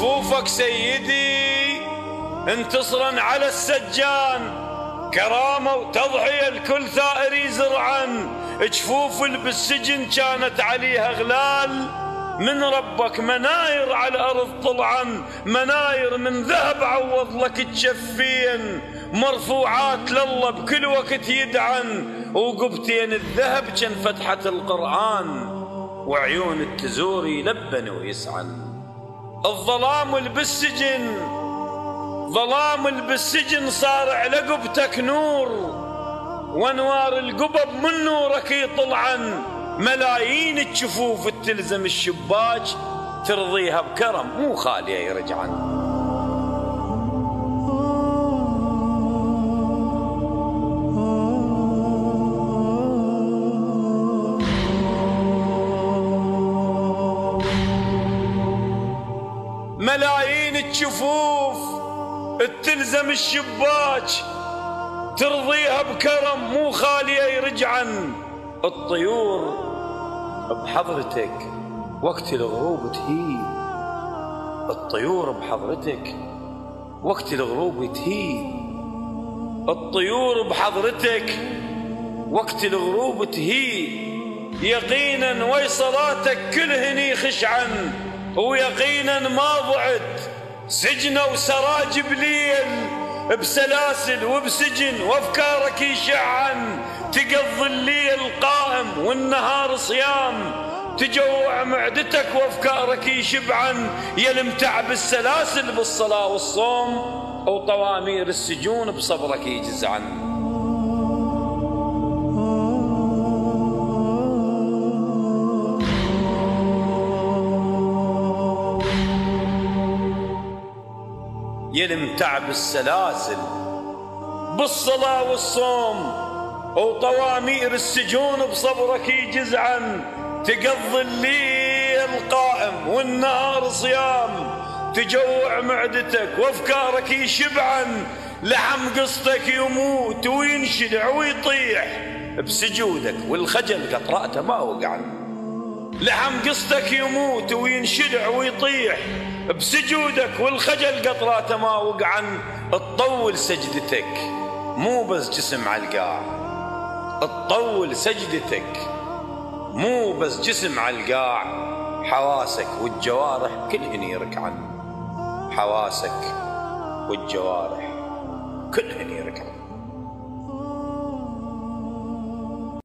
جفوفك سيدي انتصرا على السجان. كرامة وتضحية الكل ثائر يزرعا جفوف اللي بالسجن كانت عليها غلال. من ربك مناير على الأرض طلعا. مناير من ذهب عوض لك تشفين. مرفوعات لله بكل وقت يدعن. وقبتين الذهب كان فتحة القرآن. وعيون التزور يلبن ويسعن الظلام اللي بالسجن ظلام اللي بالسجن صار على قبتك نور وانوار القبب من نورك يطلعن. ملايين الجفوف تلزم الشباك ترضيها بكرم مو خالية يرجعن ملايين الجفوف تلزم الشباك ترضيها بكرم مو خالية يرجعن الطيور بحضرتك وقت الغروب تهيب الطيور بحضرتك وقت الغروب تهيب الطيور بحضرتك وقت الغروب تهيب يقينا وي صلاتك كلهن خشعا ويقينا ما ضعت سجن وسراج بليل بسلاسل وبسجن وأفكارك يشعن تقضي الليل قائم والنهار صيام تجوع معدتك وأفكارك يشبعن يلمتع بالسلاسل بالصلاة والصوم وطوامير السجون بصبرك يجزعن يلمتع بالسلاسل بالصلاة والصوم وطوامير السجون بصبرك يجزعن تقضي الليل قائم والنهار صيام. تجوع معدتك وأفكارك يشبعن لحم قصتك يموت وينشلع ويطيح. بسجودك والخجل قطراته ما وقعن. لحم قصتك يموت وينشلع ويطيح بسجودك والخجل قطراته ما وقعن تطول سجدتك. مو بس جسم على القاع تطول سجدتك. مو بس جسم على القاع حواسك والجوارح كلهن يركعن. حواسك والجوارح.